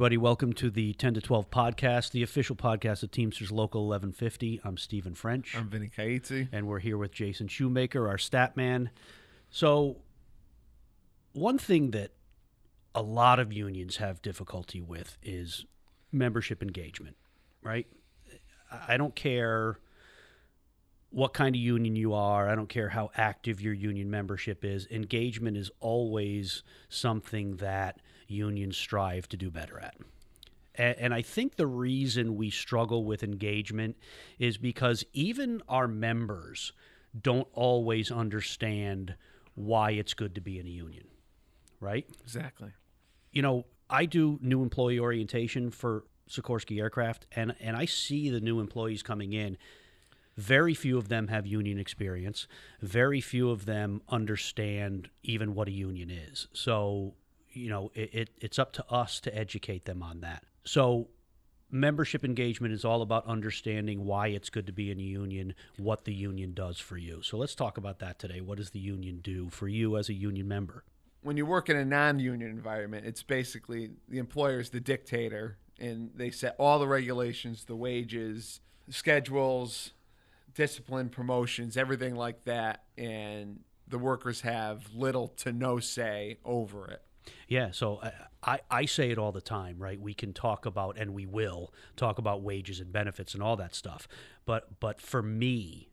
Everybody, welcome to the 10 to 12 podcast, the official podcast of Teamsters Local 1150. I'm Stephen French. I'm Vinny Caizzi. And we're here with Jason Shoemaker, our stat man. So, one thing that a lot of unions have difficulty with is membership engagement, right? I don't care what kind of union you are, I don't care how active your union membership is. Engagement is always something that unions strive to do better at. And, I think the reason we struggle with engagement is because even our members don't always understand why it's good to be in a union, right? Exactly. You know, I do new employee orientation for Sikorsky Aircraft, and, and I see the new employees coming in. Very few of them have union experience. Very few of them understand even what a union is. So you know, it, it, it's up to us to educate them on that. So, membership engagement is all about understanding why it's good to be in a union, what the union does for you. So, let's talk about that today. What does the union do for you as a union member? When you work in a non union environment, it's basically the employer is the dictator and they set all the regulations, the wages, schedules, discipline, promotions, everything like that. And the workers have little to no say over it. Yeah, so uh, I, I say it all the time, right? We can talk about and we will talk about wages and benefits and all that stuff. But but for me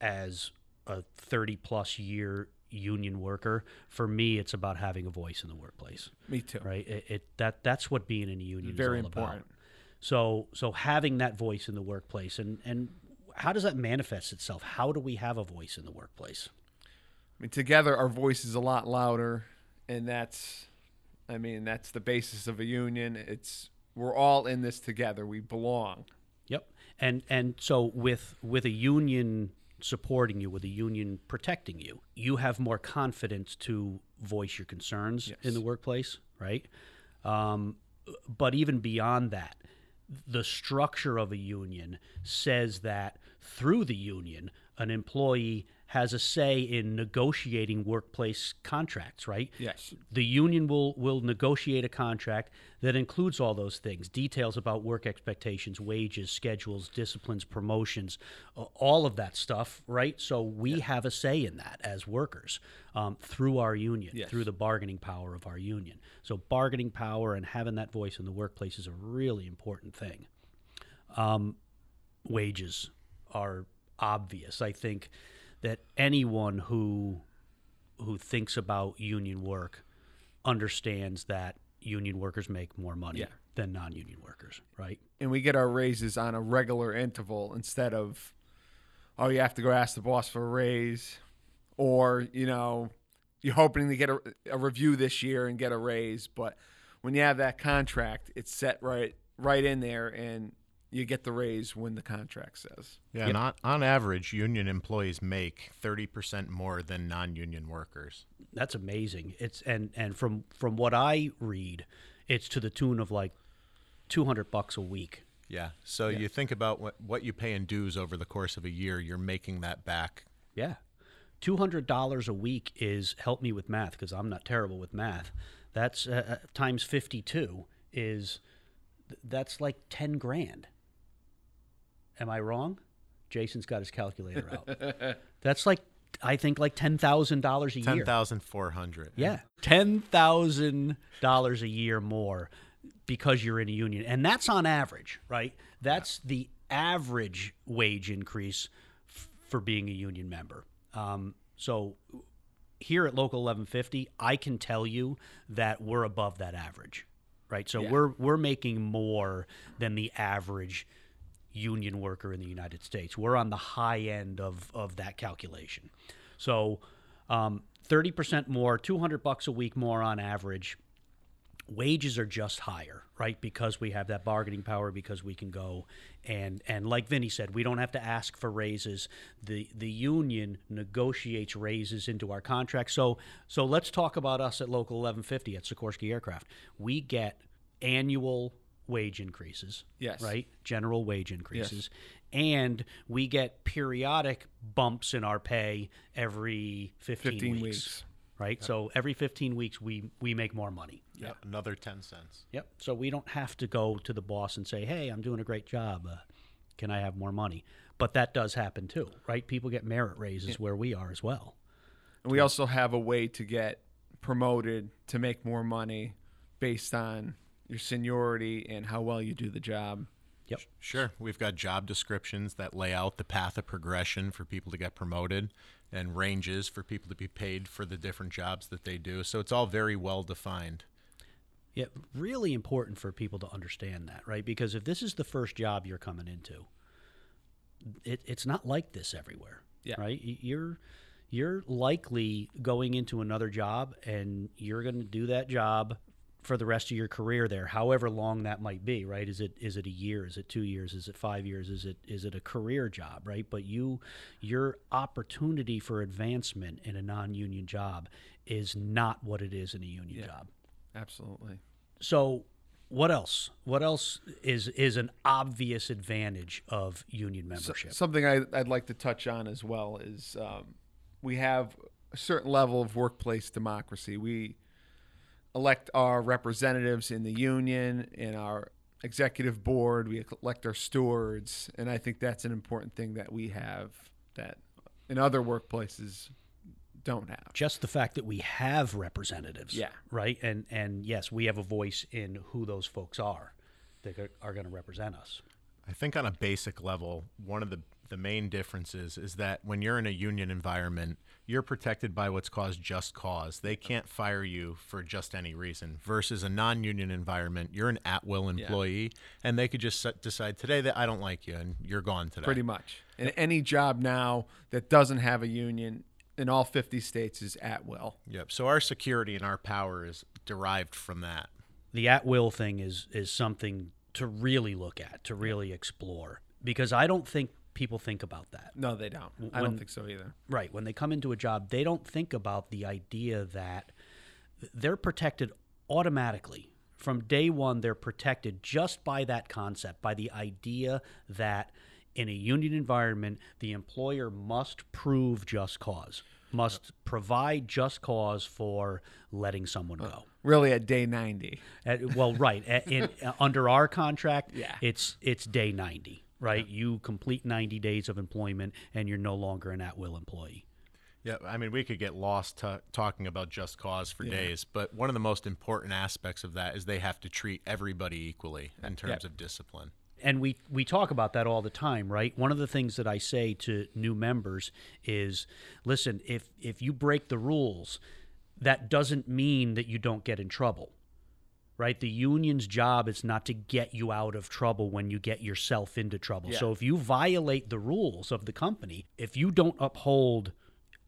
as a 30 plus year union worker, for me it's about having a voice in the workplace. Me too. Right? It, it that that's what being in a union Very is all important. about. So so having that voice in the workplace and and how does that manifest itself? How do we have a voice in the workplace? I mean, together our voice is a lot louder, and that's I mean, that's the basis of a union. It's we're all in this together. We belong. Yep. And and so with with a union supporting you, with a union protecting you, you have more confidence to voice your concerns yes. in the workplace, right? Um, but even beyond that, the structure of a union says that through the union, an employee has a say in negotiating workplace contracts, right? Yes. The union will will negotiate a contract that includes all those things, details about work expectations, wages, schedules, disciplines, promotions, all of that stuff, right? So we yeah. have a say in that as workers um, through our union, yes. through the bargaining power of our union. So bargaining power and having that voice in the workplace is a really important thing. Um, wages are obvious. I think that anyone who who thinks about union work understands that union workers make more money yeah. than non-union workers, right? And we get our raises on a regular interval instead of oh, you have to go ask the boss for a raise or, you know, you're hoping to get a, a review this year and get a raise, but when you have that contract, it's set right right in there and you get the raise when the contract says. Yeah, yep. and on, on average, union employees make 30% more than non-union workers. That's amazing. It's and and from from what I read, it's to the tune of like 200 bucks a week. Yeah. So yeah. you think about what what you pay in dues over the course of a year, you're making that back. Yeah. $200 a week is help me with math because I'm not terrible with math. That's uh, uh times 52 is that's like 10 grand. Am I wrong? Jason's got his calculator out. That's like I think like ten thousand dollars a year. Ten thousand four hundred. Yeah, ten thousand dollars a year more because you're in a union, and that's on average, right? That's yeah. the average wage increase f- for being a union member. Um, so here at Local 1150, I can tell you that we're above that average, right? So yeah. we're we're making more than the average union worker in the United States. We're on the high end of, of that calculation. So um, 30% more, 200 bucks a week more on average. Wages are just higher, right? Because we have that bargaining power, because we can go and and like Vinny said, we don't have to ask for raises. The the union negotiates raises into our contract. So so let's talk about us at Local 1150 at Sikorsky Aircraft. We get annual wage increases. Yes. Right? General wage increases. Yes. And we get periodic bumps in our pay every 15, 15 weeks. weeks. right? So every 15 weeks we we make more money. Yeah, another 10 cents. Yep. So we don't have to go to the boss and say, "Hey, I'm doing a great job. Uh, can I have more money?" But that does happen too, right? People get merit raises where we are as well. And we also have a way to get promoted to make more money based on your seniority and how well you do the job. Yep. Sure. We've got job descriptions that lay out the path of progression for people to get promoted and ranges for people to be paid for the different jobs that they do. So it's all very well defined. Yeah, really important for people to understand that, right? Because if this is the first job you're coming into, it, it's not like this everywhere, Yeah. right? You're you're likely going into another job, and you're going to do that job for the rest of your career there, however long that might be, right? Is it is it a year? Is it two years? Is it five years? Is it is it a career job, right? But you your opportunity for advancement in a non-union job is not what it is in a union Yeah. job. Absolutely. So, what else? What else is is an obvious advantage of union So- membership? something I, I'd like to touch on as well is um, we have a certain level of workplace democracy. We elect our representatives in the union, in our executive board, we elect our stewards, and I think that's an important thing that we have that in other workplaces don't have. Just the fact that we have representatives, Yeah. right, and and yes, we have a voice in who those folks are that are, are going to represent us. I think on a basic level, one of the the main differences is that when you're in a union environment, you're protected by what's called just cause. They can't fire you for just any reason. Versus a non-union environment, you're an at-will employee, and they could just set, decide today that I don't like you, and you're gone today. Pretty much. And any job now that doesn't have a union in all 50 states is at will. Yep. So our security and our power is derived from that. The at will thing is is something to really look at, to really explore, because I don't think people think about that. No, they don't. I When- don't think so either. Right. When they come into a job, they don't think about the idea that they're protected automatically. From day one, they're protected just by that concept, by the idea that in a union environment, the employer must prove just cause, must provide just cause for letting someone go. Really, at day 90. At- well, right. At- in, uh, under our contract, Yeah. it's it's day 90, right? You complete 90 days of employment and you're no longer an at-will employee. Yeah, I mean, we could get lost t- talking about just cause for days, but one of the most important aspects of that is they have to treat everybody equally in terms of discipline. and we we talk about that all the time right one of the things that i say to new members is listen if if you break the rules that doesn't mean that you don't get in trouble right? The union's job is not to get you out of trouble when you get yourself into trouble. So if you violate the rules of the company if you don't uphold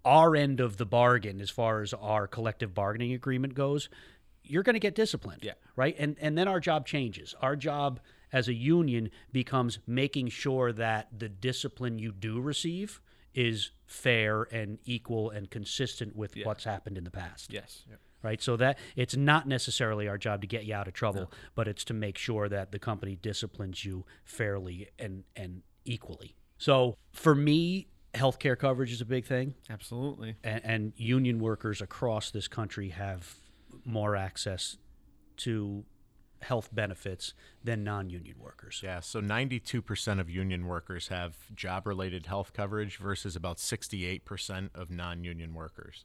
our end of the bargain as far as our collective bargaining agreement goes you're going to get disciplined Yeah. right? And and then our job changes. Our job as a union becomes making sure that the discipline you do receive is fair and equal and consistent with what's happened in the past. Yes. Right so that it's not necessarily our job to get you out of trouble but it's to make sure that the company disciplines you fairly and and equally so for me healthcare coverage is a big thing Absolutely. and, and union workers across this country have more access to health benefits than non-union workers. Yeah, so 92% of union workers have job related health coverage versus about 68% of non union workers.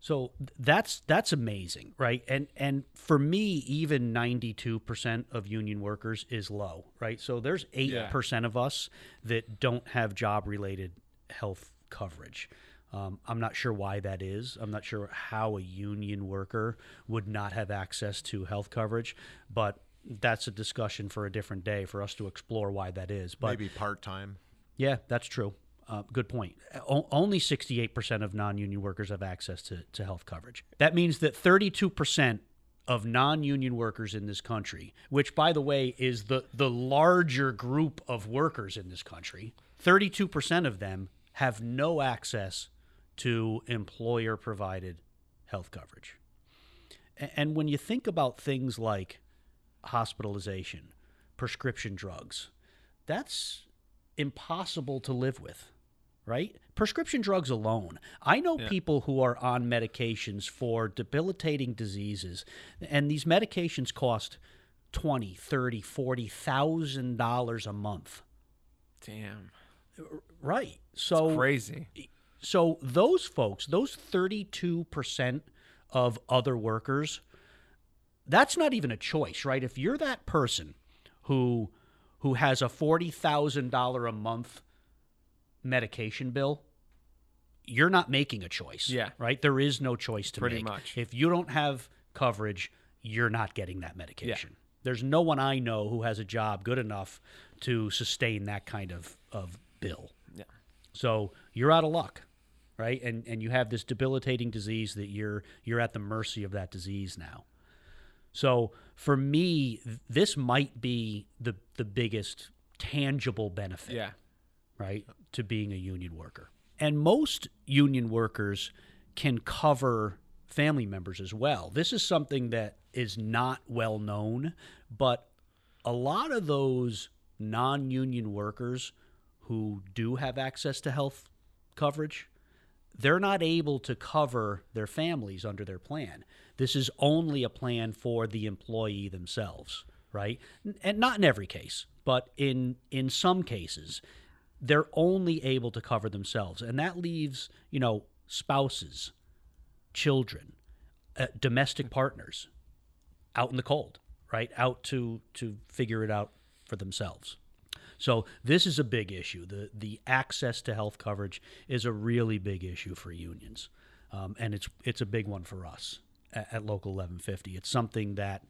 So that's that's amazing, right? And and for me, even ninety two percent of union workers is low, right? So there's eight percent of us that don't have job related health coverage. Um, I'm not sure why that is. I'm not sure how a union worker would not have access to health coverage, but that's a discussion for a different day for us to explore why that is. But Maybe part time. yeah, that's true. Uh, good point. O- only 68% of non union workers have access to, to health coverage. That means that 32% of non union workers in this country, which, by the way, is the, the larger group of workers in this country, 32% of them have no access to employer provided health coverage. A- And when you think about things like hospitalization, prescription drugs, that's impossible to live with, right? Prescription drugs alone. I know Yeah. people who are on medications for debilitating diseases, and these medications cost twenty, thirty, forty thousand dollars a month. Damn. Right. So Crazy. so those folks, those 32% of other workers, that's not even a choice, right? If you're that person who who has a $40,000 a month medication bill, you're not making a choice. Yeah. Right? There is no choice to Pretty make. much. If you don't have coverage, you're not getting that medication. Yeah. There's no one I know who has a job good enough to sustain that kind of, of bill. Yeah. So you're out of luck, right? And and you have this debilitating disease that you're you're at the mercy of that disease now. So for me, this might be the the biggest tangible benefit, Yeah. Right, to being a union worker. And most union workers can cover family members as well. This is something that is not well known, but a lot of those non union workers who do have access to health coverage, they're not able to cover their families under their plan. This is only a plan for the employee themselves, right? And not in every case, but in in some cases, they're only able to cover themselves, and that leaves you know spouses, children, uh, domestic partners out in the cold, right? Out to to figure it out for themselves. So this is a big issue. The the access to health coverage is a really big issue for unions, um, and it's it's a big one for us at, at Local 1150. It's something that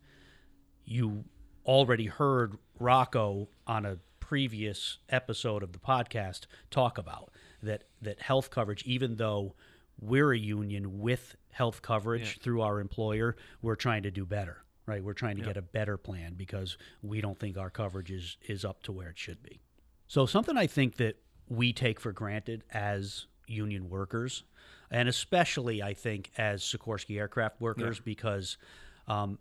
you already heard Rocco on a previous episode of the podcast talk about that that health coverage, even though we're a union with health coverage through our employer, we're trying to do better. Right, we're trying to get a better plan because we don't think our coverage is, is up to where it should be. So something I think that we take for granted as union workers, and especially I think as Sikorsky aircraft workers, because um,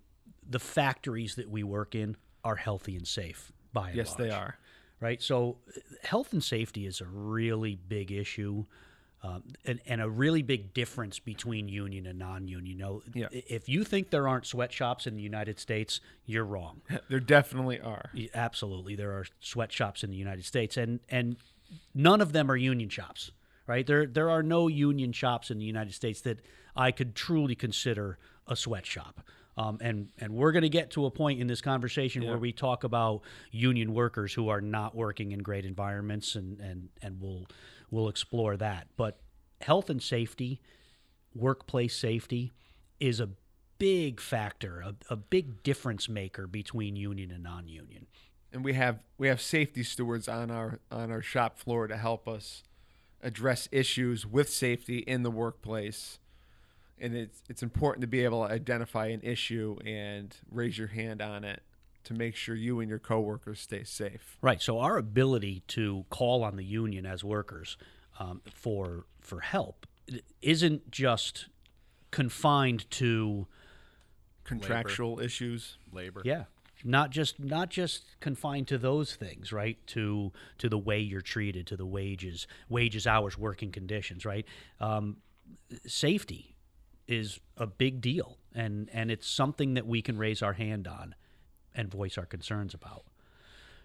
the factories that we work in are healthy and safe by and Yes, they are. Right. So health and safety is a really big issue. Um, and, and a really big difference between union and non-union. You know, Yeah. if you think there aren't sweatshops in the United States, you're wrong. There definitely are. Absolutely, there are sweatshops in the United States, and and none of them are union shops, right? There there are no union shops in the United States that I could truly consider a sweatshop. Um, and and we're going to get to a point in this conversation where we talk about union workers who are not working in great environments, and and and we'll we'll explore that. But health and safety, workplace safety, is a big factor, a, a big difference maker between union and non-union. and we have we have safety stewards on our on our shop floor to help us address issues with safety in the workplace. And it's it's important to be able to identify an issue and raise your hand on it to make sure you and your coworkers stay safe. Right. So our ability to call on the union as workers um, for for help isn't just confined to Contractual issues. labor. yeah, not just not just confined to those things, right? To to the way you're treated, to the wages, wages, hours, working conditions, right? Um, safety is a big deal, and and it's something that we can raise our hand on and voice our concerns about.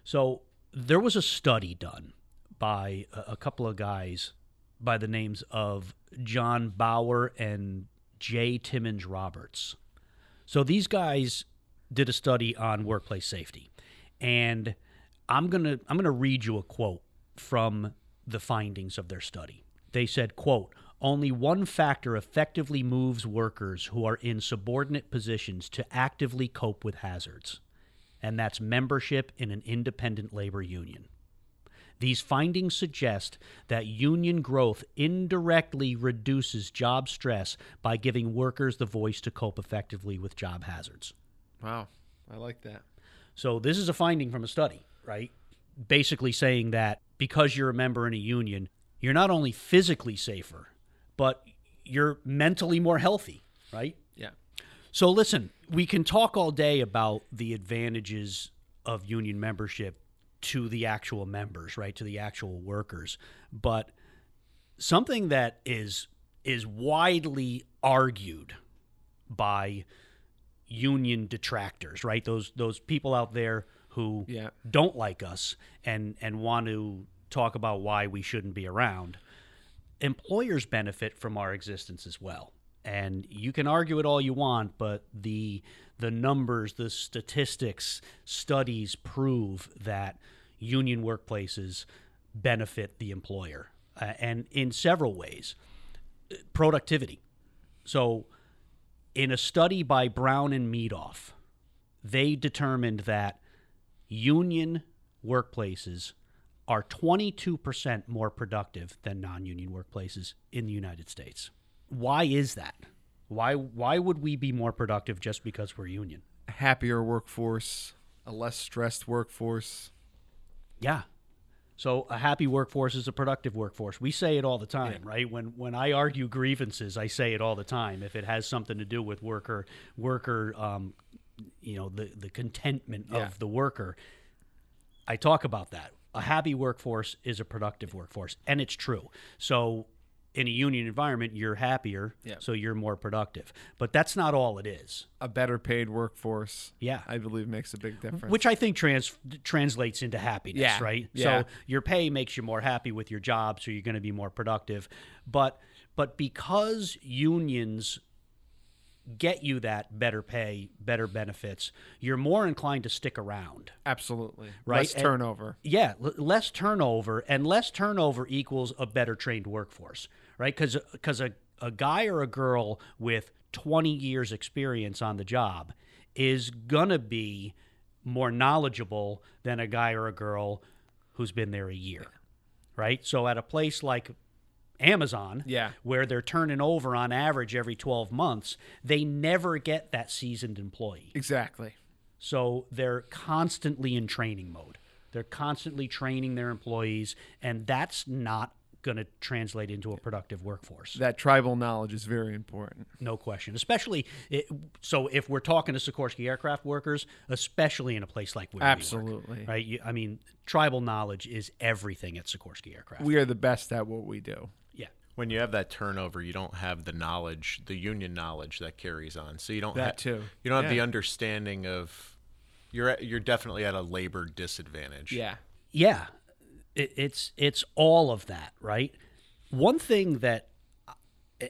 So there was a study done by a, couple of guys by the names of John Bauer and J. Timmons Roberts. So these guys did a study on workplace safety, and I'm gonna I'm gonna read you a quote from the findings of their study. They said, "quote Only one factor effectively moves workers who are in subordinate positions to actively cope with hazards, and that's membership in an independent labor union." These findings suggest that union growth indirectly reduces job stress by giving workers the voice to cope effectively with job hazards. Wow. I like that. So, this is a finding from a study, right? Basically saying that because you're a member in a union, you're not only physically safer, but you're mentally more healthy, right? Yeah. So listen, we can talk all day about the advantages of union membership to the actual members, right? To the actual workers. But something that is is widely argued by union detractors, right? Those those people out there who Yeah. don't like us and and want to talk about why we shouldn't be around. Employers benefit from our existence as well. And you can argue it all you want, but the the numbers, the statistics, studies prove that union workplaces benefit the employer, uh, and in several ways. Productivity. So, in a study by Brown and Medoff, they determined that union workplaces are 22% more productive than non-union workplaces in the United States. Why is that? Why why would we be more productive just because we're union? A happier workforce, a less stressed workforce. Yeah. So a happy workforce is a productive workforce. We say it all the time, right? When when I argue grievances, I say it all the time. If it has something to do with worker worker, um, you know, the the contentment Yeah. of the worker, I talk about that. A happy workforce is a productive workforce, and it's true. So in a union environment, you're happier, Yeah. so you're more productive. But that's not all it is. A better paid workforce. Yeah. I believe makes a big difference. which I think trans translates into happiness, Yeah, right? yeah. So your pay makes you more happy with your job, so you're going to be more productive. But but because unions get you that better pay, better benefits, you're more inclined to stick around. Absolutely. Right, Less and- turnover. Yeah, l- less turnover, and less turnover equals a better trained workforce, right? Because a, a guy or a girl with 20 years experience on the job is gonna be more knowledgeable than a guy or a girl who's been there a year, right? So at a place like Amazon, Yeah. where they're turning over on average every 12 months, they never get that seasoned employee. Exactly. So they're constantly in training mode. They're constantly training their employees, and that's not going to translate into a productive workforce. That tribal knowledge is very important. No question. Especially, it, so if we're talking to Sikorsky aircraft workers, especially in a place like where we work, Absolutely. right? You, I mean, tribal knowledge is everything at Sikorsky aircraft. We are the best at what we do. Yeah. When you have that turnover, you don't have the knowledge, the union knowledge that carries on. So you don't That ha- too. You don't have the understanding of you're at, you're definitely at a labor disadvantage. Yeah. Yeah, it, it's it's all of that, right? One thing that,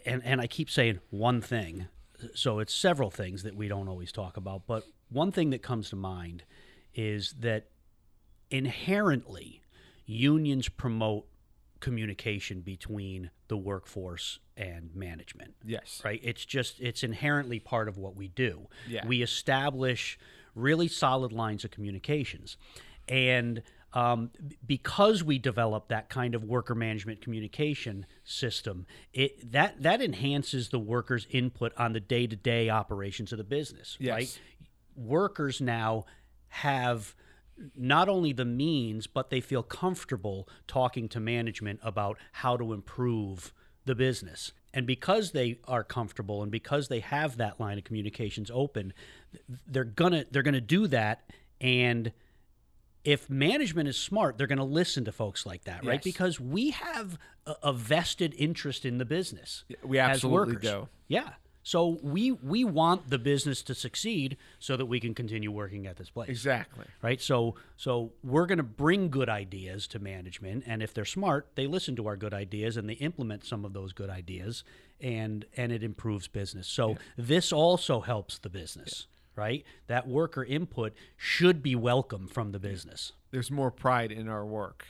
and and I keep saying one thing, so it's several things that we don't always talk about, but one thing that comes to mind is that inherently unions promote communication between the workforce and management Yes. right it's just it's inherently part of what we do Yeah. we establish really solid lines of communications and um, because we develop that kind of worker management communication system it that that enhances the workers input on the day-to-day operations of the business Yes. right workers now have not only the means, but they feel comfortable talking to management about how to improve the business. And because they are comfortable and because they have that line of communications open, they're gonna they're gonna do that. And if management is smart, they're gonna listen to folks like that, right? Because we have a, vested interest in the business. we as absolutely workers. do. Yeah. So we we want the business to succeed so that we can continue working at this place. Exactly. right? So so we're going to bring good ideas to management and if they're smart they listen to our good ideas and they implement some of those good ideas and and it improves business. So this also helps the business right? That worker input should be welcome from the business. There's more pride in our work.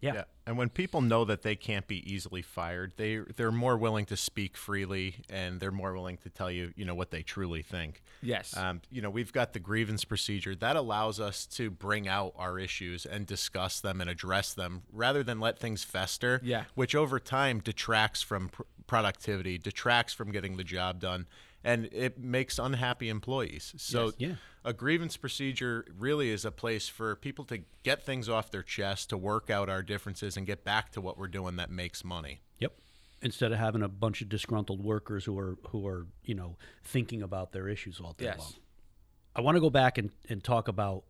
Yeah, Yeah. And when people know that they can't be easily fired, they they're more willing to speak freely and they're more willing to tell you, you know, what they truly think. Yes. Um, you know, we've got the grievance procedure that allows us to bring out our issues and discuss them and address them rather than let things fester. Yeah. Which over time detracts from pr- productivity, detracts from getting the job done, and it makes unhappy employees. So Yes. Yeah. a grievance procedure really is a place for people to get things off their chest, to work out our differences, and get back to what we're doing that makes money. Yep. Instead of having a bunch of disgruntled workers who are who are you know thinking about their issues all day Yes. long. I want to go back and, and talk about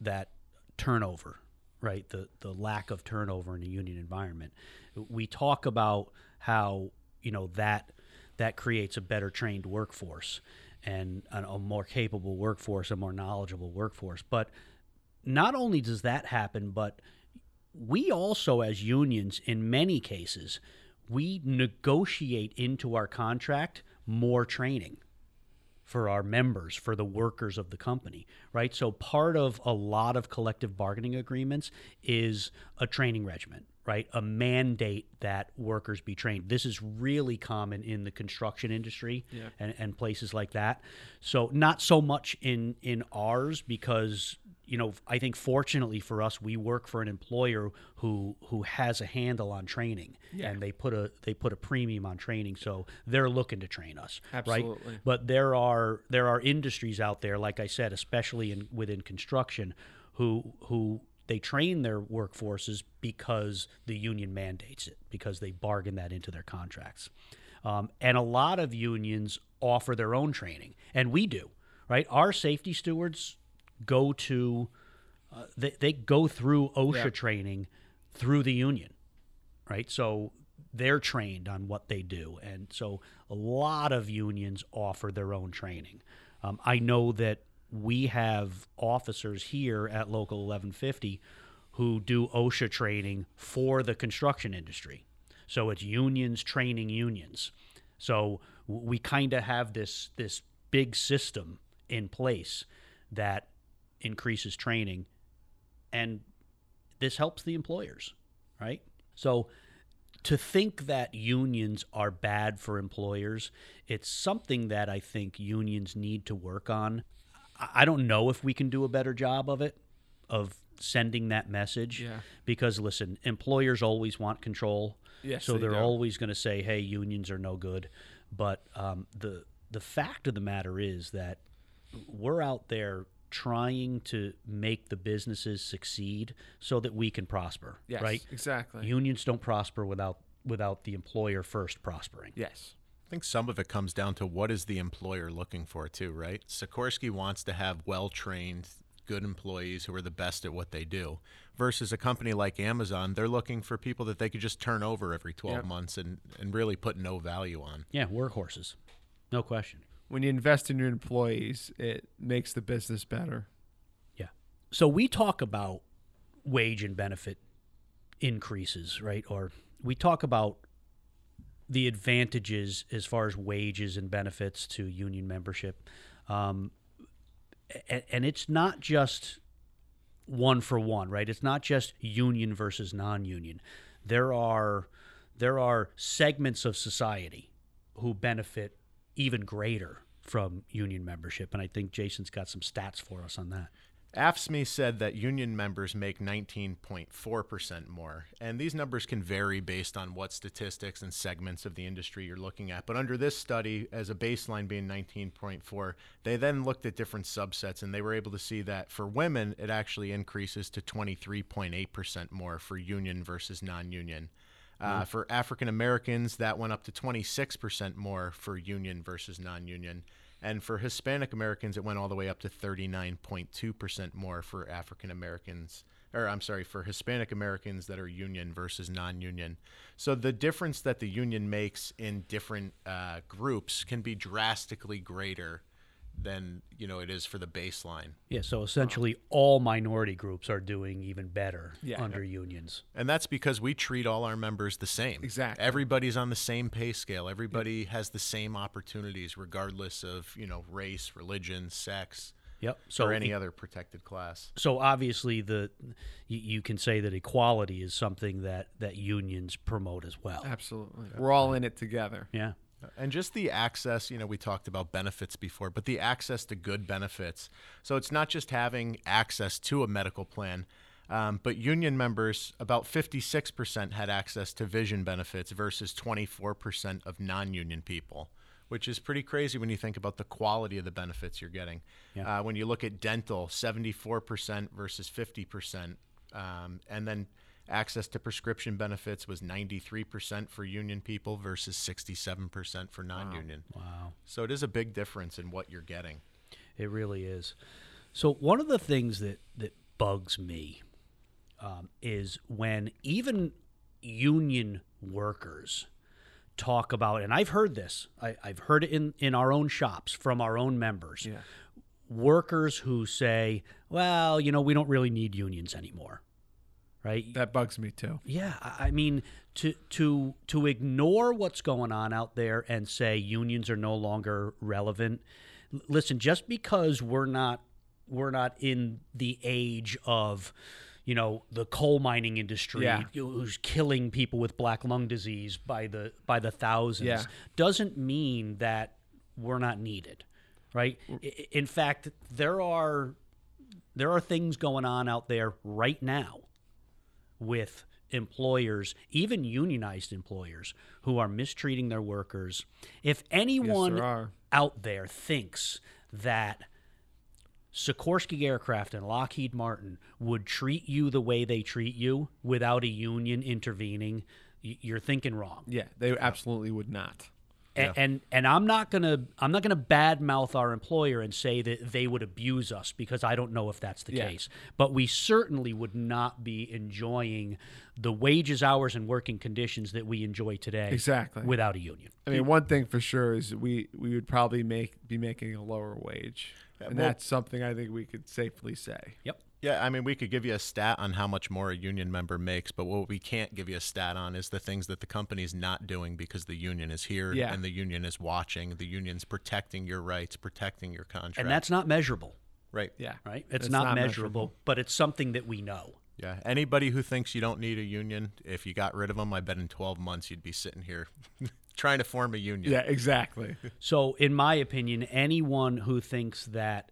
that turnover, right? The the lack of turnover in a union environment, We talk about how you know that that creates a better trained workforce and a, more capable workforce, a more knowledgeable workforce. But not only does that happen, but we also, as unions, in many cases, we negotiate into our contract more training for our members, for the workers of the company, right? So part of a lot of collective bargaining agreements is a training regimen, right? A mandate that workers be trained. This is really common in the construction industry Yeah. and, and places like that. So not so much in in ours because you know I think fortunately for us we work for an employer who who has a handle on training Yeah. and they put a they put a premium on training so they're looking to train us Absolutely. right but there are there are industries out there like I said especially in within construction who who they train their workforces because the union mandates it because they bargain that into their contracts um, and a lot of unions offer their own training and we do right our safety stewards go to uh, they, they go through OSHA Yeah. training through the union right? So they're trained on what they do, and so a lot of unions offer their own training. Um, I know that we have officers here at Local 1150 who do OSHA training for the construction industry. So it's unions training unions. So we kind of have this this big system in place that increases training and this helps the employers, right? So to think that unions are bad for employers, it's something that I think unions need to work on. I don't know if we can do a better job of it, of sending that message. Yeah. Because listen, employers always want control. Yes, so they they're do. always going to say, "Hey, unions are no good." But um, the the fact of the matter is that we're out there trying to make the businesses succeed so that we can prosper. Yes, right? exactly. Unions don't prosper without without the employer first prospering. yes. I think some of it comes down to what is the employer looking for too, right? Sikorsky wants to have well-trained, good employees who are the best at what they do. Versus a company like Amazon, they're looking for people that they could just turn over every 12 Yep. months and, and really put no value on. Yeah, workhorses, no question. When you invest in your employees, it makes the business better. Yeah. So we talk about wage and benefit increases, right? Or we talk about the advantages as far as wages and benefits to union membership. Um, and, and it's not just one for one, right? It's not just union versus non-union. There are there are segments of society who benefit even greater from union membership, and I think Jason's got some stats for us on that. AFSCME said that union members make 19.4% more. And these numbers can vary based on what statistics and segments of the industry you're looking at. But under this study, as a baseline being 19.4, they then looked at different subsets and they were able to see that for women, it actually increases to 23.8% more for union versus non union. Uh, for African Americans, that went up to 26% more for union versus non union. And for Hispanic Americans, it went all the way up to 39.2% more for African Americans, or I'm sorry, for Hispanic Americans that are union versus non union. So the difference that the union makes in different uh, groups can be drastically greater than you know it is for the baseline. Yeah, so essentially all minority groups are doing even better Yeah. under unions. And that's because we treat all our members the same. Exactly. Everybody's on the same pay scale. Everybody has the same opportunities, regardless of you know race, religion, sex, Yep. So or any other protected class. so obviously the you, you can say that equality is something that that unions promote as well. Absolutely. We're all in it together. Yeah. And just the access, you know, we talked about benefits before, but the access to good benefits. So it's not just having access to a medical plan, um, but union members, about 56% had access to vision benefits versus 24% of non union people, which is pretty crazy when you think about the quality of the benefits you're getting. Yeah. Uh, when you look at dental, 74% versus 50%. Um, and then access to prescription benefits was 93% for union people versus 67% for non-union. Wow. So it is a big difference in what you're getting. It really is. So one of the things that that bugs me um, is when even union workers talk about, and I've heard this, I, I've heard it in, in our own shops from our own members. Yeah. Workers who say, well, you know, we don't really need unions anymore. Right? That bugs me too. Yeah, I mean to to to ignore what's going on out there and say unions are no longer relevant. Listen, just because we're not we're not in the age of you know the coal mining industry Yeah. who's killing people with black lung disease by the by the thousands Yeah. doesn't mean that we're not needed right in fact there are there are things going on out there right now with employers, even unionized employers, who are mistreating their workers. If anyone there out there thinks that Sikorsky Aircraft and Lockheed Martin would treat you the way they treat you without a union intervening, you're thinking wrong. Yeah, they absolutely would not. A- And and I'm not gonna I'm not gonna badmouth our employer and say that they would abuse us because I don't know if that's the Yeah. case. But we certainly would not be enjoying the wages, hours, and working conditions that we enjoy today Exactly. without a union. I mean, one thing for sure is we we would probably make be making a lower wage, and well- that's something I think we could safely say. Yep. Yeah, I mean, we could give you a stat on how much more a union member makes, but what we can't give you a stat on is the things that the company's not doing because the union is here Yeah. and the union is watching. The union's protecting your rights, protecting your contract. And that's not measurable, right. Yeah, right? It's It's not, not measurable, measurable. but it's something that we know. Yeah. Anybody who thinks you don't need a union, if you got rid of them, I bet in 12 months you'd be sitting here trying to form a union. Yeah, exactly. So, in my opinion, anyone who thinks that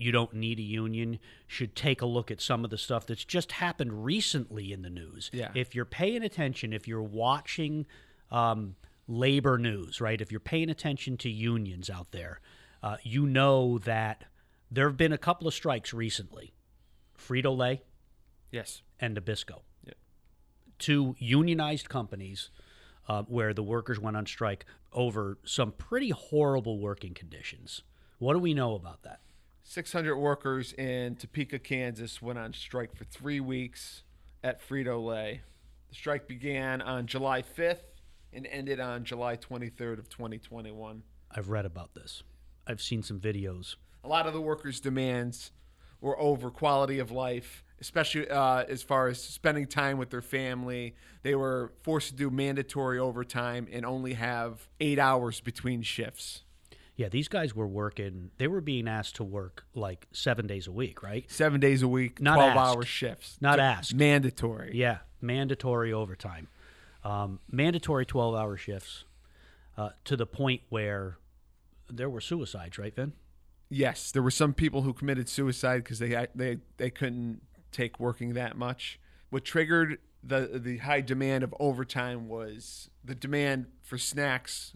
you don't need a union should take a look at some of the stuff that's just happened recently in the news. Yeah. If you're paying attention, if you're watching um, labor news, right? If you're paying attention to unions out there, uh, you know that there have been a couple of strikes recently Frito Lay Yes. and Nabisco. Yeah. Two unionized companies uh, where the workers went on strike over some pretty horrible working conditions. What do we know about that? 600 workers in Topeka, Kansas went on strike for three weeks at Frito Lay. The strike began on July 5th and ended on July 23rd of 2021. I've read about this. I've seen some videos. A lot of the workers' demands were over quality of life, especially uh, as far as spending time with their family. They were forced to do mandatory overtime and only have eight hours between shifts. Yeah, these guys were working, they were being asked to work like seven days a week, right? Seven days a week, Not 12 asked. hour shifts. Not D- asked. Mandatory. Yeah, mandatory overtime, um, mandatory 12 hour shifts uh, to the point where there were suicides, right, Vin? Yes, there were some people who committed suicide because they they they couldn't take working that much. What triggered the the high demand of overtime was the demand for snacks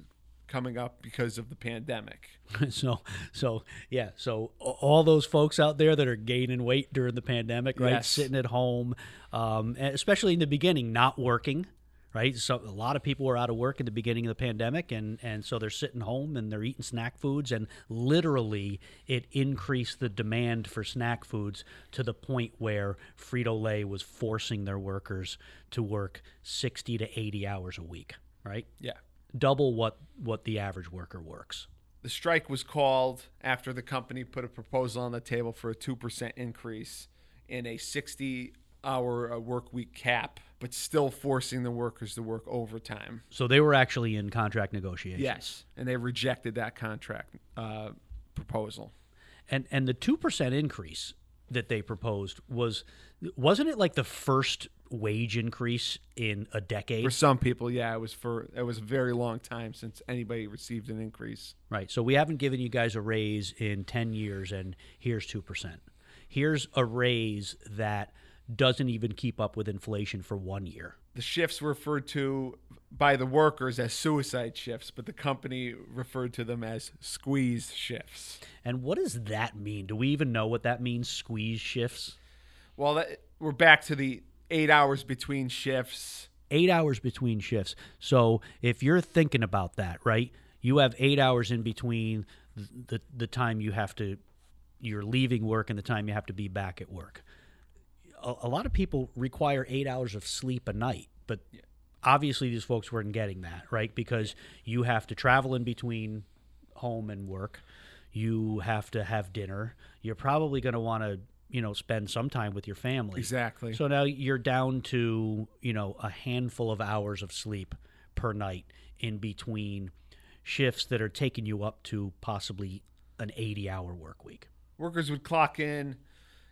coming up because of the pandemic. so so yeah so all those folks out there that are gaining weight during the pandemic right Yes. sitting at home um, especially in the beginning not working right so a lot of people were out of work in the beginning of the pandemic and and so they're sitting home and they're eating snack foods and literally it increased the demand for snack foods to the point where Frito-Lay was forcing their workers to work 60 to 80 hours a week right Yeah. Double what what the average worker works The strike was called after the company put a proposal on the table for a 2% increase in a 60 hour uh, work week cap, but still forcing the workers to work overtime. So they were actually in contract negotiations. Yes. And they rejected that contract uh, proposal. And and the two percent increase that they proposed was wasn't it like the first wage increase in a decade? For some people, yeah, it was for it was a very long time since anybody received an increase. Right. So we haven't given you guys a raise in ten years, and here's two percent. Here's a raise that doesn't even keep up with inflation for one year. The shifts referred to by the workers as suicide shifts, but the company referred to them as squeeze shifts. And what does that mean? Do we even know what that means? Squeeze shifts. Well, that, we're back to the eight hours between shifts. eight hours between shifts. So if you're thinking about that, right, you have eight hours in between th- the the time you have to you're leaving work and the time you have to be back at work. A, a lot of people require eight hours of sleep a night, but obviously these folks weren't getting that right because you have to travel in between home and work you have to have dinner you're probably going to want to you know spend some time with your family Exactly. so now you're down to you know a handful of hours of sleep per night in between shifts that are taking you up to possibly an 80 hour work week Workers would clock in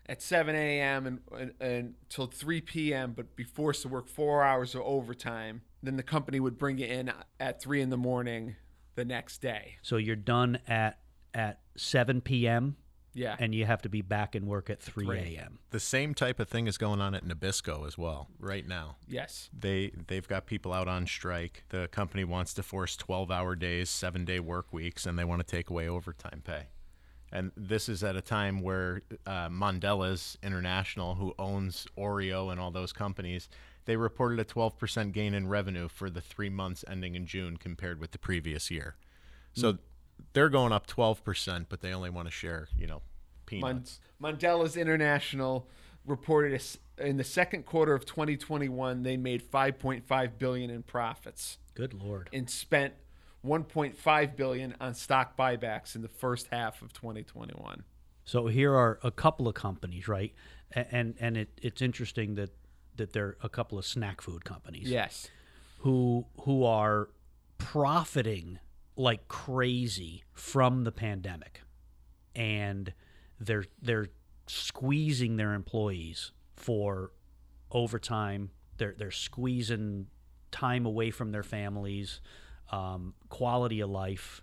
at 7 a.m. and, and, and until 3 p.m., but be forced to work four hours of overtime. Then the company would bring you in at 3 in the morning the next day. so you're done at at 7 p.m Yeah. and you have to be back in work at 3 Three. a.m The same type of thing is going on at Nabisco as well right now. yes. They they've got people out on strike. The company wants to force 12-hour days, 7-day work weeks and they want to take away overtime pay. And this is at a time where uh, Mondelez International, who owns Oreo and all those companies, they reported a 12% gain in revenue for the three months ending in June compared with the previous year. So they're going up 12%, but they only want to share, you know, Mon- peanuts. Mondelez International reported in the second quarter of 2021 they made 5.5 billion in profits good lord and spent 1.5 billion on stock buybacks in the first half of 2021. So here are a couple of companies, right? And and it, it's interesting that that there are a couple of snack food companies Yes. who who are profiting like crazy from the pandemic, and they're they're squeezing their employees for overtime. They're they're squeezing time away from their families, um, quality of life,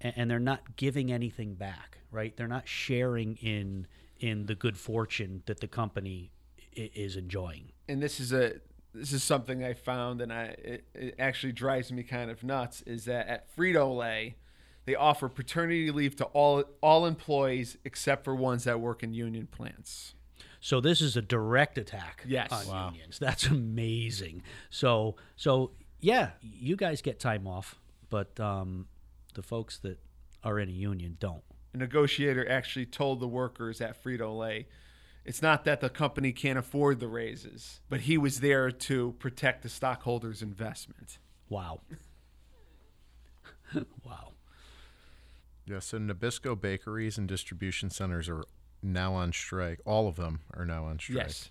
and, and they're not giving anything back. Right? They're not sharing in in the good fortune that the company is enjoying. and this is a this is something I found, and I it, it actually drives me kind of nuts. Is that at Frito Lay, they offer paternity leave to all all employees except for ones that work in union plants. So this is a direct attack Yes. on Wow. unions. That's amazing. So so yeah, you guys get time off, but um, the folks that are in a union don't. A negotiator actually told the workers at Frito Lay, it's not that the company can't afford the raises, but he was there to protect the stockholders' investment. Wow. wow. Yeah, so Nabisco bakeries and distribution centers are now on strike. All of them are now on strike. Yes.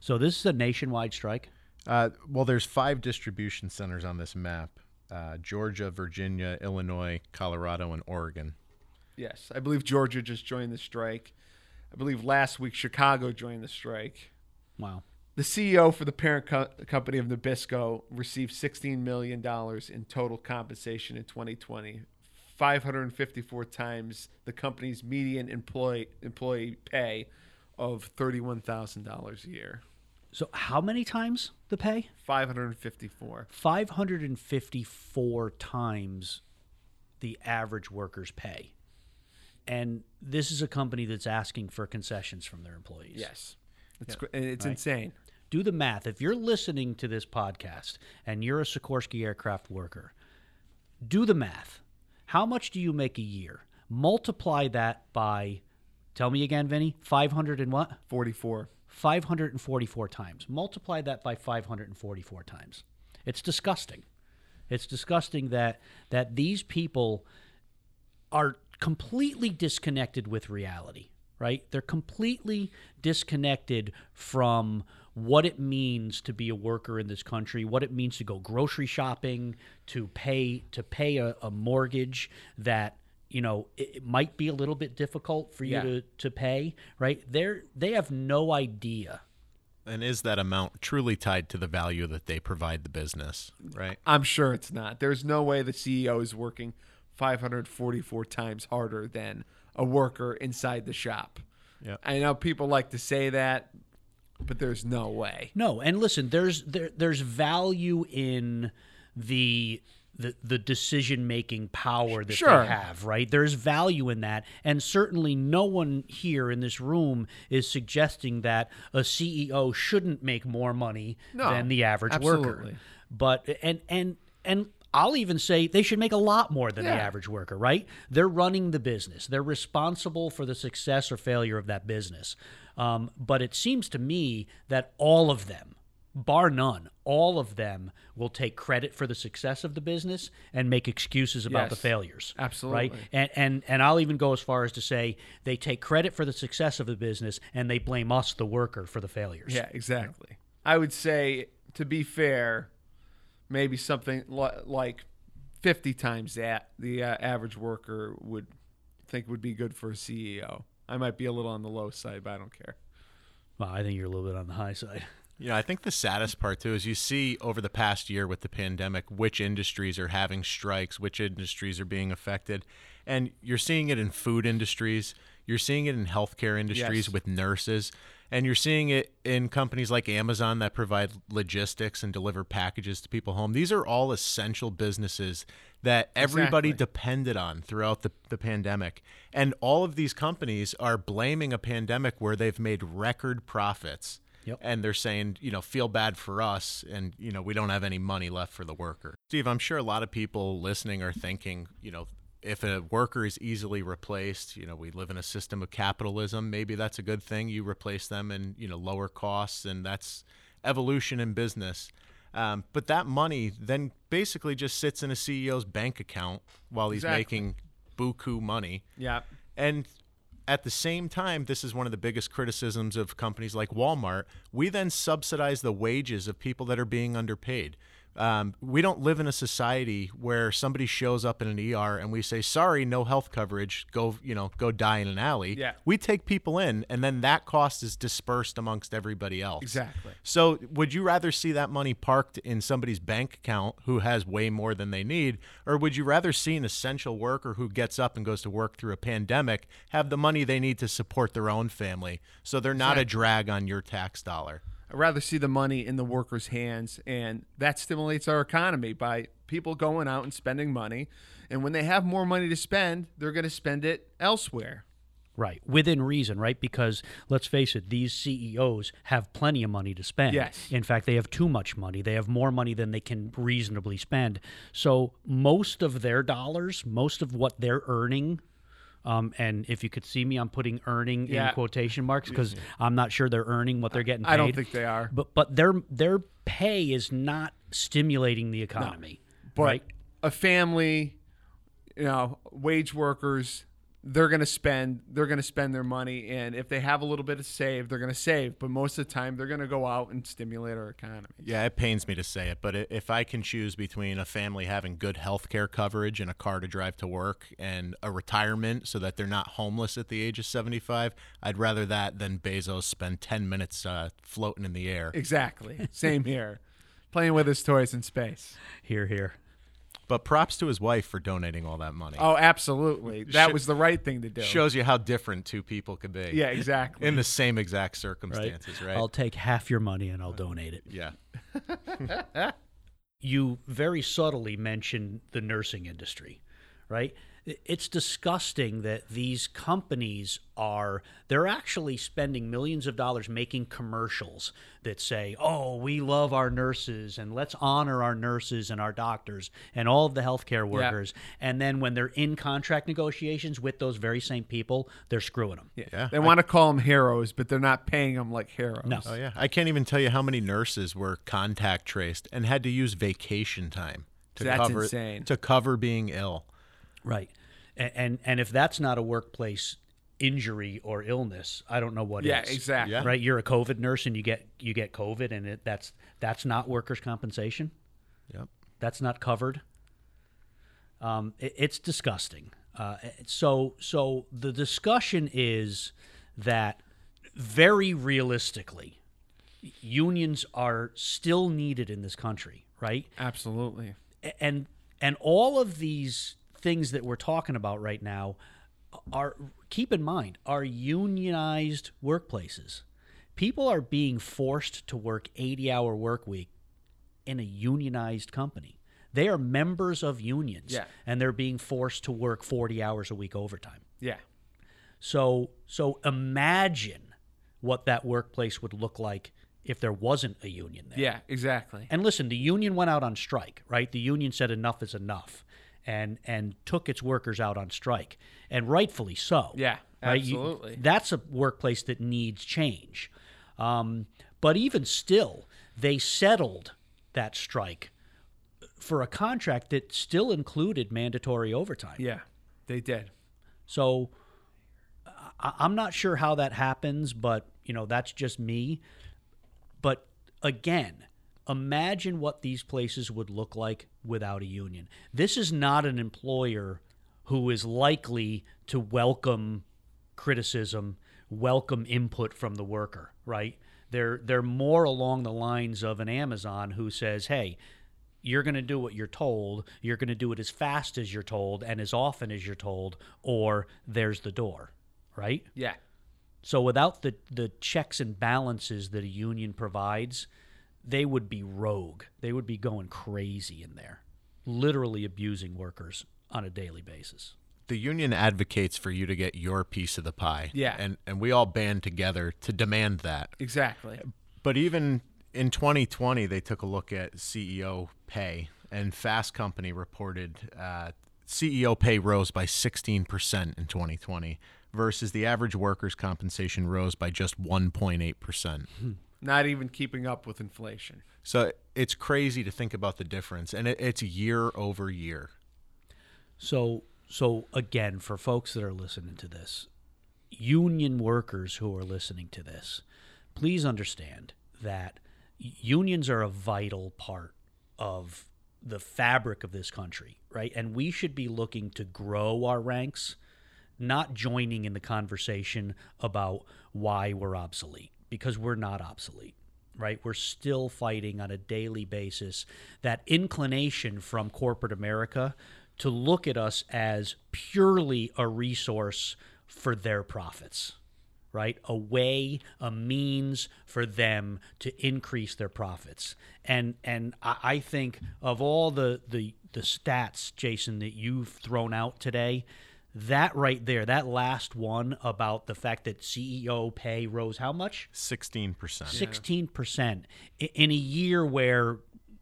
So this is a nationwide strike. Uh, well, there's five distribution centers on this map: uh, Georgia, Virginia, Illinois, Colorado, and Oregon. Yes. I believe Georgia just joined the strike. I believe last week Chicago joined the strike. Wow. The CEO for the parent co- company of Nabisco received $16 million in total compensation in 2020, 554 times the company's median employee, employee pay of $31,000 a year. So how many times the pay? 554. 554 times the average worker's pay. And this is a company that's asking for concessions from their employees. Yes. It's, and it's Right. insane. do the math. If you're listening to this podcast and you're a Sikorsky aircraft worker, do the math. How much do you make a year? Multiply that by, tell me again, Vinny, 500 and what? 44. 544 times. Multiply that by 544 times. It's disgusting. It's disgusting that that these people are completely disconnected with reality, right? They're completely disconnected from what it means to be a worker in this country, what it means to go grocery shopping, to pay to pay a, a mortgage that you know it, it might be a little bit difficult for you Yeah. to, to pay, right? They're they have no idea. And is that amount truly tied to the value that they provide the business? Right. I'm sure it's not. There's no way the CEO is working 544 times harder than a worker inside the shop. Yep. I know people like to say that, but there's no way. No, and listen, there's there, there's value in the the, the decision making power that Sure. they have, right? There's value in that, and certainly no one here in this room is suggesting that a CEO shouldn't make more money No, than the average worker. absolutely. But and and and I'll even say they should make a lot more than the average worker, right? They're running the business. They're responsible for the success or failure of that business. Um, but it seems to me that all of them bar none, all of them will take credit for the success of the business and make excuses about the Yes. failures. Right? Absolutely. And, and and I'll even go as far as to say they take credit for the success of the business and they blame us, the worker, for the failures. Yeah, exactly. I would say, to be fair, maybe something li- like 50 times that the uh, average worker would think would be good for a CEO. I might be a little on the low side, but I don't care. Well, I think you're a little bit on the high side. You know, I think the saddest part too is you see over the past year with the pandemic which industries are having strikes, which industries are being affected, and you're seeing it in food industries, you're seeing it in healthcare industries Yes. with nurses, and you're seeing it in companies like Amazon that provide logistics and deliver packages to people home. These are all essential businesses that everybody Exactly. depended on throughout the, the pandemic. And all of these companies are blaming a pandemic where they've made record profits Yep. and they're saying, you know, feel bad for us, and you know, we don't have any money left for the worker. Steve, I'm sure a lot of people listening are thinking, you know, if a worker is easily replaced, you know, we live in a system of capitalism. Maybe that's a good thing. You replace them and you know lower costs, and that's evolution in business. Um, but that money then basically just sits in a CEO's bank account while he's Exactly. making buku money. Yeah. And at the same time, this is one of the biggest criticisms of companies like Walmart. We then subsidize the wages of people that are being underpaid. Um, we don't live in a society where somebody shows up in an ER and we say, "Sorry, no health coverage. Go, you know, go die in an alley." Yeah. We take people in, and then that cost is dispersed amongst everybody else. Exactly. So, would you rather see that money parked in somebody's bank account who has way more than they need, or would you rather see an essential worker who gets up and goes to work through a pandemic have the money they need to support their own family so they're not a drag on your tax dollar? I'd rather see the money in the workers' hands, and that stimulates our economy by people going out and spending money. And when they have more money to spend, they're going to spend it elsewhere. Right. Within reason, right? Because let's face it, these CEOs have plenty of money to spend. Yes. In fact, they have too much money. They have more money than they can reasonably spend. So most of their dollars, most of what they're earning, um, and if you could see me, I'm putting earning Yeah. in quotation marks because I'm not sure they're earning what they're getting paid. I don't think they are. But but their their pay is not stimulating the economy. But right? a family, you know, wage workers, they're going to spend they're going to spend their money and if they have a little bit of save, they're going to save, but most of the time they're going to go out and stimulate our economy. Yeah, it pains me to say it, but if I can choose between a family having good health care coverage and a car to drive to work and a retirement so that they're not homeless at the age of 75, I'd rather that than Bezos spend 10 minutes uh, floating in the air. Exactly. Same here. Playing with his toys in space. Here, here. But props to his wife for donating all that money. Oh, absolutely. That Sh- was the right thing to do. Shows you how different two people could be. Yeah, exactly. In the same exact Right? circumstances, right? I'll take half your money and I'll donate it. yeah. you very subtly mentioned the nursing industry, right? I- It's disgusting that these companies are they're actually spending millions of dollars making commercials that say, "Oh, we love our nurses and let's honor our nurses and our doctors and all of the healthcare workers." And then when they're in contract negotiations with those very same people, they're screwing them. yeah. Yeah, They want to call them heroes, but they're not paying them like heroes. No. Oh yeah. I can't even tell you how many nurses were contact traced and had to use vacation time to That's cover insane. to cover being ill. Right. And, and and if that's not a workplace injury or illness, I don't know what is. Yeah, exactly. Yeah. Right, you're a COVID nurse and you get you get COVID, and it, that's that's not workers' compensation. Yep. That's not covered. Um, it, it's disgusting. Uh, so so the discussion is that very realistically, unions are still needed in this country, right? Absolutely. and and all of these things that we're talking about right now are keep in mind are unionized workplaces people are being forced to work 80 hour work week in a unionized company they are members of unions Yeah. and they're being forced to work 40 hours a week overtime Yeah. so so imagine what that workplace would look like if there wasn't a union there Yeah, exactly. and listen, the union went out on strike, right? The union said enough is enough, and and took its workers out on strike, and rightfully so. Yeah, right? You- absolutely. that's a workplace that needs change. Um, but even still, they settled that strike for a contract that still included mandatory overtime. Yeah, they did. So I, I'm not sure how that happens, but you know that's just me. But again, imagine what these places would look like without a union. This is not an employer who is likely to welcome criticism, welcome input from the worker, right? They're they're more along the lines of an Amazon who says, "Hey, you're going to do what you're told. You're going to do it as fast as you're told and as often as you're told, or there's the door, right? Yeah. So without the, the checks and balances that a union provides, they would be rogue. They would be going crazy in there, literally abusing workers on a daily basis. The union advocates for you to get your piece of the pie. Yeah. And and we all band together to demand that. Exactly. But even in 2020, they took a look at CEO pay, and Fast Company reported uh, CEO pay rose by 16% in 2020 versus the average workers' compensation rose by just 1.8%. Not even keeping up with inflation. So it's crazy to think about the difference, and it, it's year over year. So so again, for folks that are listening to this, union workers who are listening to this, please understand that unions are a vital part of the fabric of this country, right? And we should be looking to grow our ranks, not joining in the conversation about why we're obsolete, because we're not obsolete, right? We're still fighting on a daily basis that inclination from corporate America to look at us as purely a resource for their profits right? A way, a means for them to increase their profits. And and I, I think of all the, the the stats, Jason, that you've thrown out today, that right there, that last one about the fact that CEO pay rose how much? 16%. Sixteen percent in a year where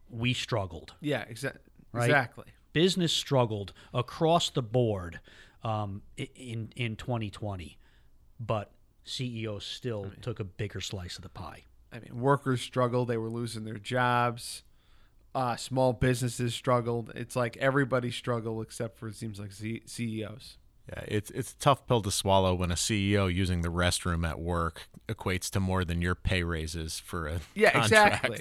we struggled. Yeah, exa- Right. exactly. Business struggled across the board um, in in 2020, but CEOs still took a bigger slice of the pie. I mean, workers struggled. They were losing their jobs. Uh, small businesses struggled. It's like everybody struggled except for it seems like C- CEOs. Yeah, it's it's a tough pill to swallow when a CEO using the restroom at work equates to more than your pay raises for a Yeah, contract. exactly.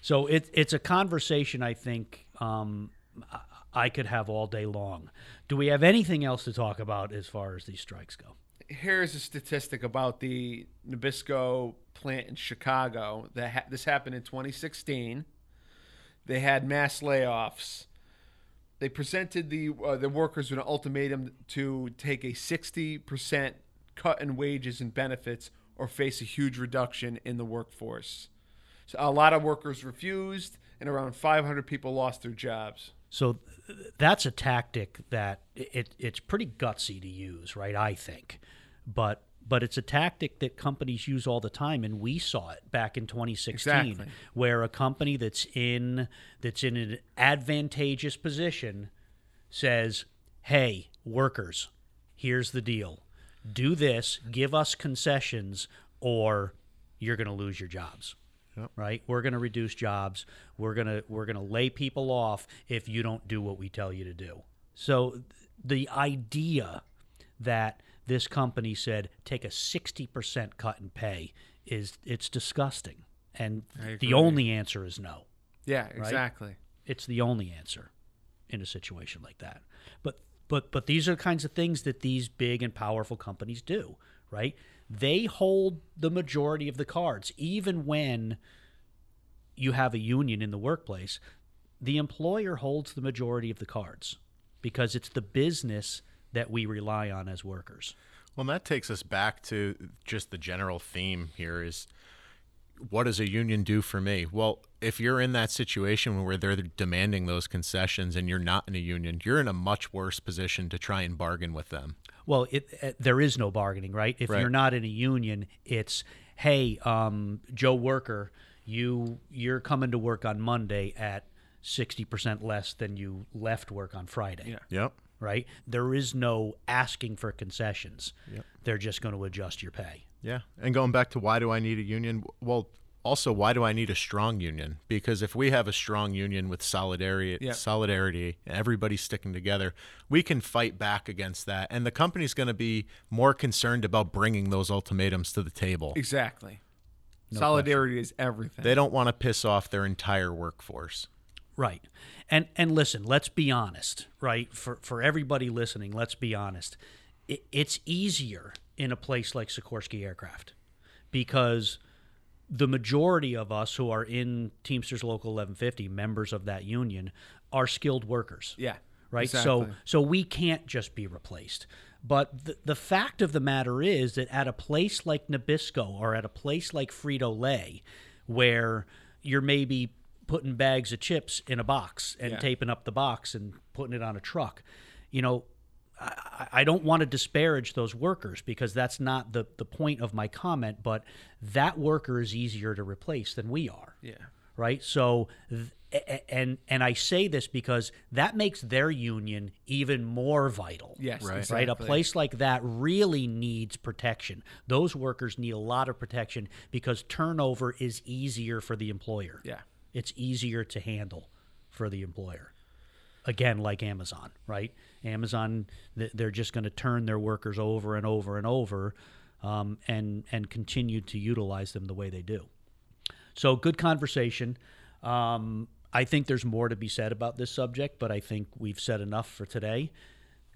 So it, it's a conversation I think um, I- I could have all day long. Do we have anything else to talk about as far as these strikes go? Here's a statistic about the Nabisco plant in Chicago. That ha- this happened in 2016. They had mass layoffs. They presented the uh, the workers with an ultimatum to take a 60% cut in wages and benefits or face a huge reduction in the workforce. So a lot of workers refused, and around 500 people lost their jobs. So that's a tactic that it, it's pretty gutsy to use, right? I think, but but it's a tactic that companies use all the time, and we saw it back in 2016, Exactly. where a company that's in that's in an advantageous position says, "Hey, workers, here's the deal: do this, give us concessions, or you're going to lose your jobs." right? We're going to reduce jobs. We're going to we're going to lay people off if you don't do what we tell you to do. So the idea that this company said take a 60% cut in pay is it's disgusting and the only answer is no Yeah, exactly. it's the only answer in a situation like that. But but but these are the kinds of things that these big and powerful companies do, right? They hold the majority of the cards even when you have a union in the workplace. The employer holds the majority of the cards because it's the business that we rely on as workers. Well, that takes us back to just the general theme here is what does a union do for me? Well, if you're in that situation where they're demanding those concessions and you're not in a union, you're in a much worse position to try and bargain with them. Well, it, uh there is no bargaining, right? If Right. you're not in a union, it's hey, um, Joe Worker, you you're coming to work on Monday at sixty percent less than you left work on Friday, Yeah. Yep. Right? There is no asking for concessions. They're just going to adjust your pay. Yeah. And going back to why do I need a union? Well, also why do I need a strong union? Because if we have a strong union with solidarity, Yeah. solidarity, everybody sticking together, we can fight back against that, and the company's going to be more concerned about bringing those ultimatums to the table. Exactly. Solidarity is everything. They don't want to piss off their entire workforce. Right. And and listen, let's be honest, right? For for everybody listening, let's be honest. It, it's easier in a place like Sikorsky Aircraft because the majority of us who are in Teamsters Local 1150, members of that union, are skilled workers yeah. right? So so we can't just be replaced. But the, the fact of the matter is that at a place like Nabisco or at a place like Frito Lay, where you're maybe putting bags of chips in a box and Yeah. taping up the box and putting it on a truck, you know, I, I don't want to disparage those workers because that's not the, the point of my comment, but that worker is easier to replace than we are yeah. right? So, th- a- a- and and I say this because that makes their union even more vital. Yes. Right. Right, a place like that really needs protection. Those workers need a lot of protection because turnover is easier for the employer. Yeah. It's easier to handle for the employer. Again, like Amazon, right? Amazon, they're just going to turn their workers over and over and over, um, and and continue to utilize them the way they do. So good conversation. Um, I think there's more to be said about this subject, but I think we've said enough for today.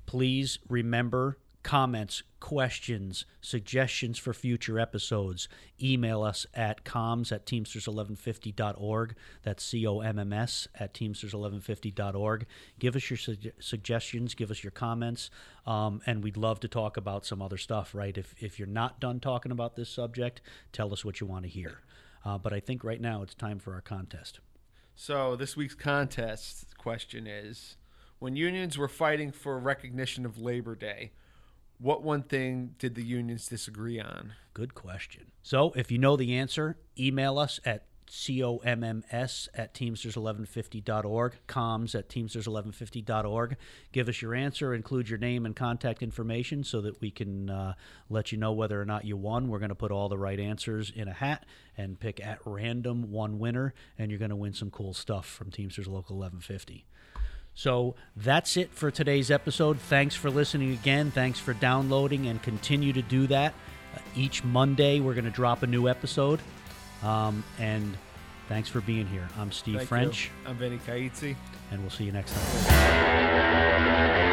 Please remember comments, questions, suggestions for future episodes. Email us at comms at teamsters1150.org. That's C O M M S at teamsters1150.org. Give us your sugge- suggestions, give us your comments, um, and we'd love to talk about some other stuff, right? If, if you're not done talking about this subject, tell us what you want to hear. Uh, but I think right now it's time for our contest. So this week's contest question is: When unions were fighting for recognition of Labor Day, what one thing did the unions disagree on? Good question. So if you know the answer, email us at comms at teamsters1150.org, comms at teamsters1150.org. Give us your answer, include your name and contact information so that we can uh, let you know whether or not you won. We're going to put all the right answers in a hat and pick at random one winner, and you're going to win some cool stuff from Teamsters Local 1150. So that's it for today's episode. Thanks for listening again. Thanks for downloading and continue to do that. Uh, each Monday, we're going to drop a new episode. Um, and thanks for being here. I'm Steve Thank French, You. I'm Vinny Caizzi. and we'll see you next time.